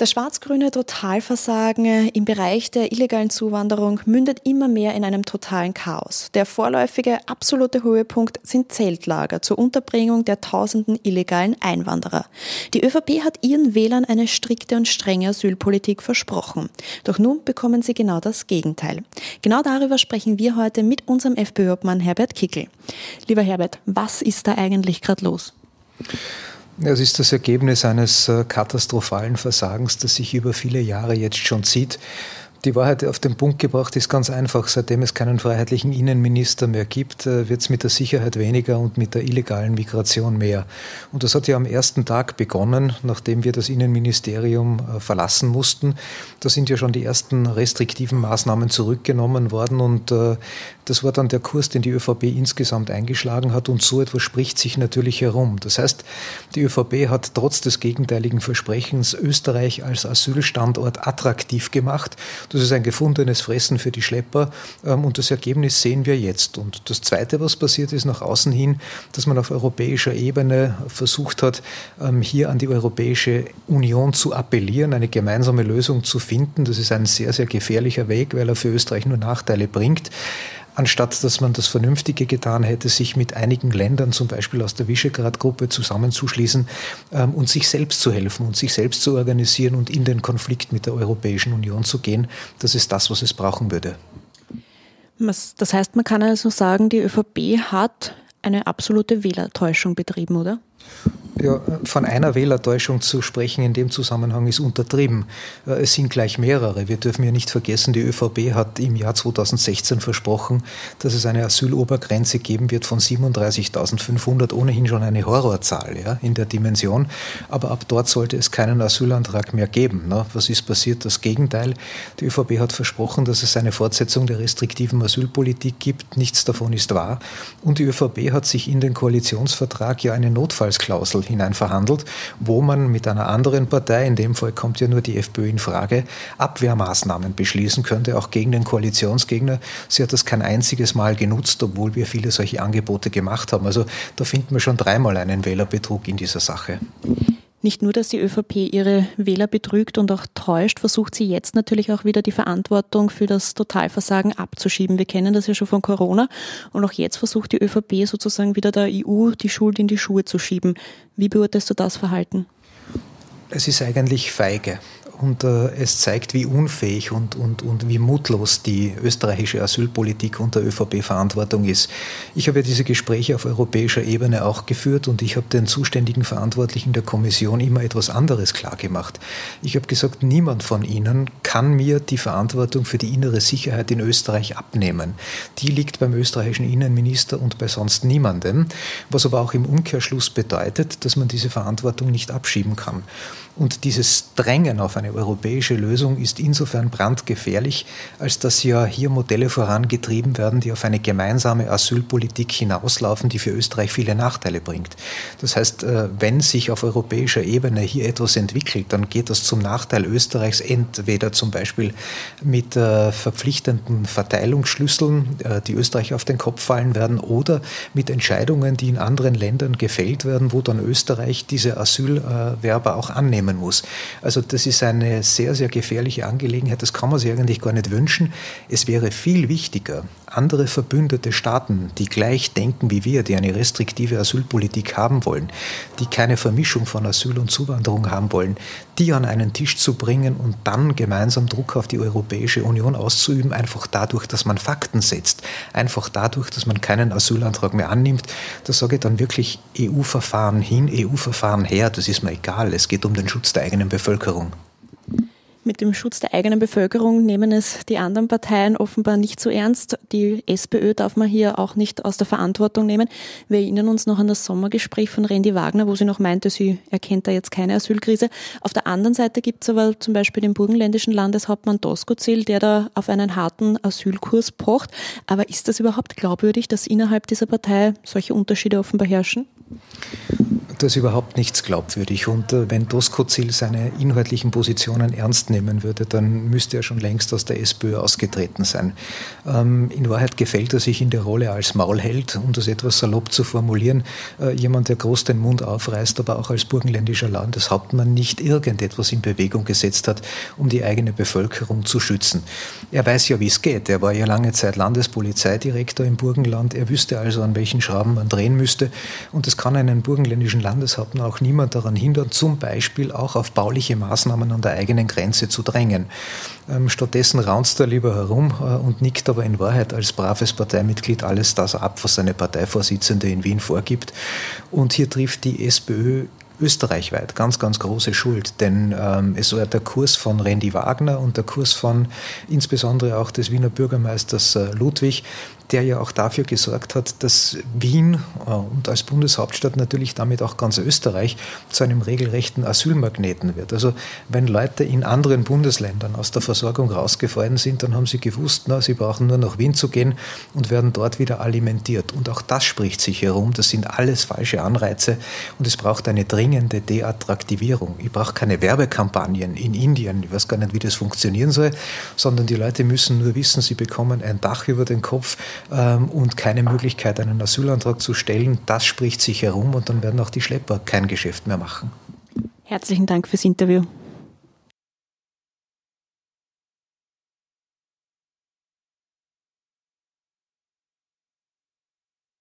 Das schwarz-grüne Totalversagen im Bereich der illegalen Zuwanderung mündet immer mehr in einem totalen Chaos. Der vorläufige absolute Höhepunkt sind Zeltlager zur Unterbringung der tausenden illegalen Einwanderer. Die ÖVP hat ihren Wählern eine strikte und strenge Asylpolitik versprochen. Doch nun bekommen sie genau das Gegenteil. Genau darüber sprechen wir heute mit unserem FPÖ-Obmann Herbert Kickel. Lieber Herbert, was ist da eigentlich gerade los? Es ist das Ergebnis eines äh, katastrophalen Versagens, das sich über viele Jahre jetzt schon zieht. Die Wahrheit auf den Punkt gebracht ist ganz einfach. Seitdem es keinen freiheitlichen Innenminister mehr gibt, äh, wird es mit der Sicherheit weniger und mit der illegalen Migration mehr. Und das hat ja am ersten Tag begonnen, nachdem wir das Innenministerium äh, verlassen mussten. Da sind ja schon die ersten restriktiven Maßnahmen zurückgenommen worden und äh, das war dann der Kurs, den die ÖVP insgesamt eingeschlagen hat und so etwas spricht sich natürlich herum. Das heißt, die ÖVP hat trotz des gegenteiligen Versprechens Österreich als Asylstandort attraktiv gemacht das ist ein gefundenes Fressen für die Schlepper ähm, und das Ergebnis sehen wir jetzt. Und das Zweite, was passiert ist nach außen hin, dass man auf europäischer Ebene versucht hat, ähm, hier an die Europäische Union zu appellieren, eine gemeinsame Lösung zu finden. Das ist ein sehr, sehr gefährlicher Weg, weil er für Österreich nur Nachteile bringt anstatt dass man das Vernünftige getan hätte, sich mit einigen Ländern, zum Beispiel aus der Visegrad-Gruppe, zusammenzuschließen ähm, und sich selbst zu helfen und sich selbst zu organisieren und in den Konflikt mit der Europäischen Union zu gehen. Das ist das, was es brauchen würde. Das heißt, man kann also sagen, die ÖVP hat eine absolute Wählertäuschung betrieben, oder? Ja, von einer Wählertäuschung zu sprechen in dem Zusammenhang ist untertrieben. Äh, es sind gleich mehrere. Wir dürfen ja nicht vergessen, die ÖVP hat im Jahr 2016 versprochen, dass es eine Asylobergrenze geben wird von 37.500, ohnehin schon eine Horrorzahl ja, in der Dimension. Aber ab dort sollte es keinen Asylantrag mehr geben. Ne? Was ist passiert? Das Gegenteil. Die ÖVP hat versprochen, dass es eine Fortsetzung der restriktiven Asylpolitik gibt. Nichts davon ist wahr. Und die ÖVP hat sich in den Koalitionsvertrag ja eine Notfallsklausel hinein verhandelt, wo man mit einer anderen Partei, in dem Fall kommt ja nur die FPÖ in Frage, Abwehrmaßnahmen beschließen könnte, auch gegen den Koalitionsgegner. Sie hat das kein einziges Mal genutzt, obwohl wir viele solche Angebote gemacht haben. Also da finden wir schon dreimal einen Wählerbetrug in dieser Sache. Nicht nur, dass die ÖVP ihre Wähler betrügt und auch täuscht, versucht sie jetzt natürlich auch wieder die Verantwortung für das Totalversagen abzuschieben. Wir kennen das ja schon von Corona und auch jetzt versucht die ÖVP sozusagen wieder der EU die Schuld in die Schuhe zu schieben. Wie beurteilst du das Verhalten? Es ist eigentlich feige und äh, es zeigt, wie unfähig und, und, und wie mutlos die österreichische Asylpolitik unter ÖVP-Verantwortung ist. Ich habe ja diese Gespräche auf europäischer Ebene auch geführt und ich habe den zuständigen Verantwortlichen der Kommission immer etwas anderes klargemacht. Ich habe gesagt, niemand von ihnen kann mir die Verantwortung für die innere Sicherheit in Österreich abnehmen. Die liegt beim österreichischen Innenminister und bei sonst niemandem, was aber auch im Umkehrschluss bedeutet, dass man diese Verantwortung nicht abschieben kann. Und dieses Drängen auf eine europäische Lösung ist insofern brandgefährlich, als dass ja hier Modelle vorangetrieben werden, die auf eine gemeinsame Asylpolitik hinauslaufen, die für Österreich viele Nachteile bringt. Das heißt, äh, wenn sich auf europäischer Ebene hier etwas entwickelt, dann geht das zum Nachteil Österreichs entweder zum Beispiel mit äh, verpflichtenden Verteilungsschlüsseln, äh, die Österreich auf den Kopf fallen werden, oder mit Entscheidungen, die in anderen Ländern gefällt werden, wo dann Österreich diese Asylwerber auch annehmen nehmen muss. Also das ist eine sehr, sehr gefährliche Angelegenheit. Das kann man sich eigentlich gar nicht wünschen. Es wäre viel wichtiger, andere verbündete Staaten, die gleich denken wie wir, die eine restriktive Asylpolitik haben wollen, die keine Vermischung von Asyl und Zuwanderung haben wollen, die an einen Tisch zu bringen und dann gemeinsam Druck auf die Europäische Union auszuüben, einfach dadurch, dass man Fakten setzt, einfach dadurch, dass man keinen Asylantrag mehr annimmt. Da sage ich dann wirklich EU-Verfahren hin, EU-Verfahren her, das ist mir egal. Es geht um den Schutz der eigenen Bevölkerung. Mit dem Schutz der eigenen Bevölkerung nehmen es die anderen Parteien offenbar nicht so ernst. Die SPÖ darf man hier auch nicht aus der Verantwortung nehmen. Wir erinnern uns noch an das Sommergespräch von Randy Wagner, wo sie noch meinte, sie erkennt da jetzt keine Asylkrise. Auf der anderen Seite gibt es aber zum Beispiel den burgenländischen Landeshauptmann Doskozil, der da auf einen harten Asylkurs pocht. Aber ist das überhaupt glaubwürdig, dass innerhalb dieser Partei solche Unterschiede offenbar herrschen? Da ist überhaupt nichts glaubwürdig. Und äh, wenn Doskozil seine inhaltlichen Positionen ernst nehmen würde, dann müsste er schon längst aus der SPÖ ausgetreten sein. Ähm, in Wahrheit gefällt er sich in der Rolle als Maulheld, um das etwas salopp zu formulieren. Äh, jemand, der groß den Mund aufreißt, aber auch als burgenländischer Landeshauptmann nicht irgendetwas in Bewegung gesetzt hat, um die eigene Bevölkerung zu schützen. Er weiß ja, wie es geht. Er war ja lange Zeit Landespolizeidirektor im Burgenland. Er wüsste also, an welchen Schrauben man drehen müsste. Und es kann einen burgenländischen Landeshauptmann auch niemand daran hindern, zum Beispiel auch auf bauliche Maßnahmen an der eigenen Grenze zu drängen. Ähm, stattdessen raunzt er lieber herum äh, und nickt aber in Wahrheit als braves Parteimitglied alles das ab, was seine Parteivorsitzende in Wien vorgibt. Und hier trifft die SPÖ österreichweit ganz, ganz große Schuld. Denn ähm, es war der Kurs von Randy Wagner und der Kurs von insbesondere auch des Wiener Bürgermeisters äh, Ludwig, der ja auch dafür gesorgt hat, dass Wien äh, und als Bundeshauptstadt natürlich damit auch ganz Österreich zu einem regelrechten Asylmagneten wird. Also wenn Leute in anderen Bundesländern aus der Versorgung rausgefallen sind, dann haben sie gewusst, na, sie brauchen nur nach Wien zu gehen und werden dort wieder alimentiert. Und auch das spricht sich herum. Das sind alles falsche Anreize und es braucht eine dringende Deattraktivierung. Ich brauche keine Werbekampagnen in Indien, ich weiß gar nicht, wie das funktionieren soll, sondern die Leute müssen nur wissen, sie bekommen ein Dach über den Kopf, und keine Möglichkeit, einen Asylantrag zu stellen, das spricht sich herum und dann werden auch die Schlepper kein Geschäft mehr machen. Herzlichen Dank fürs Interview.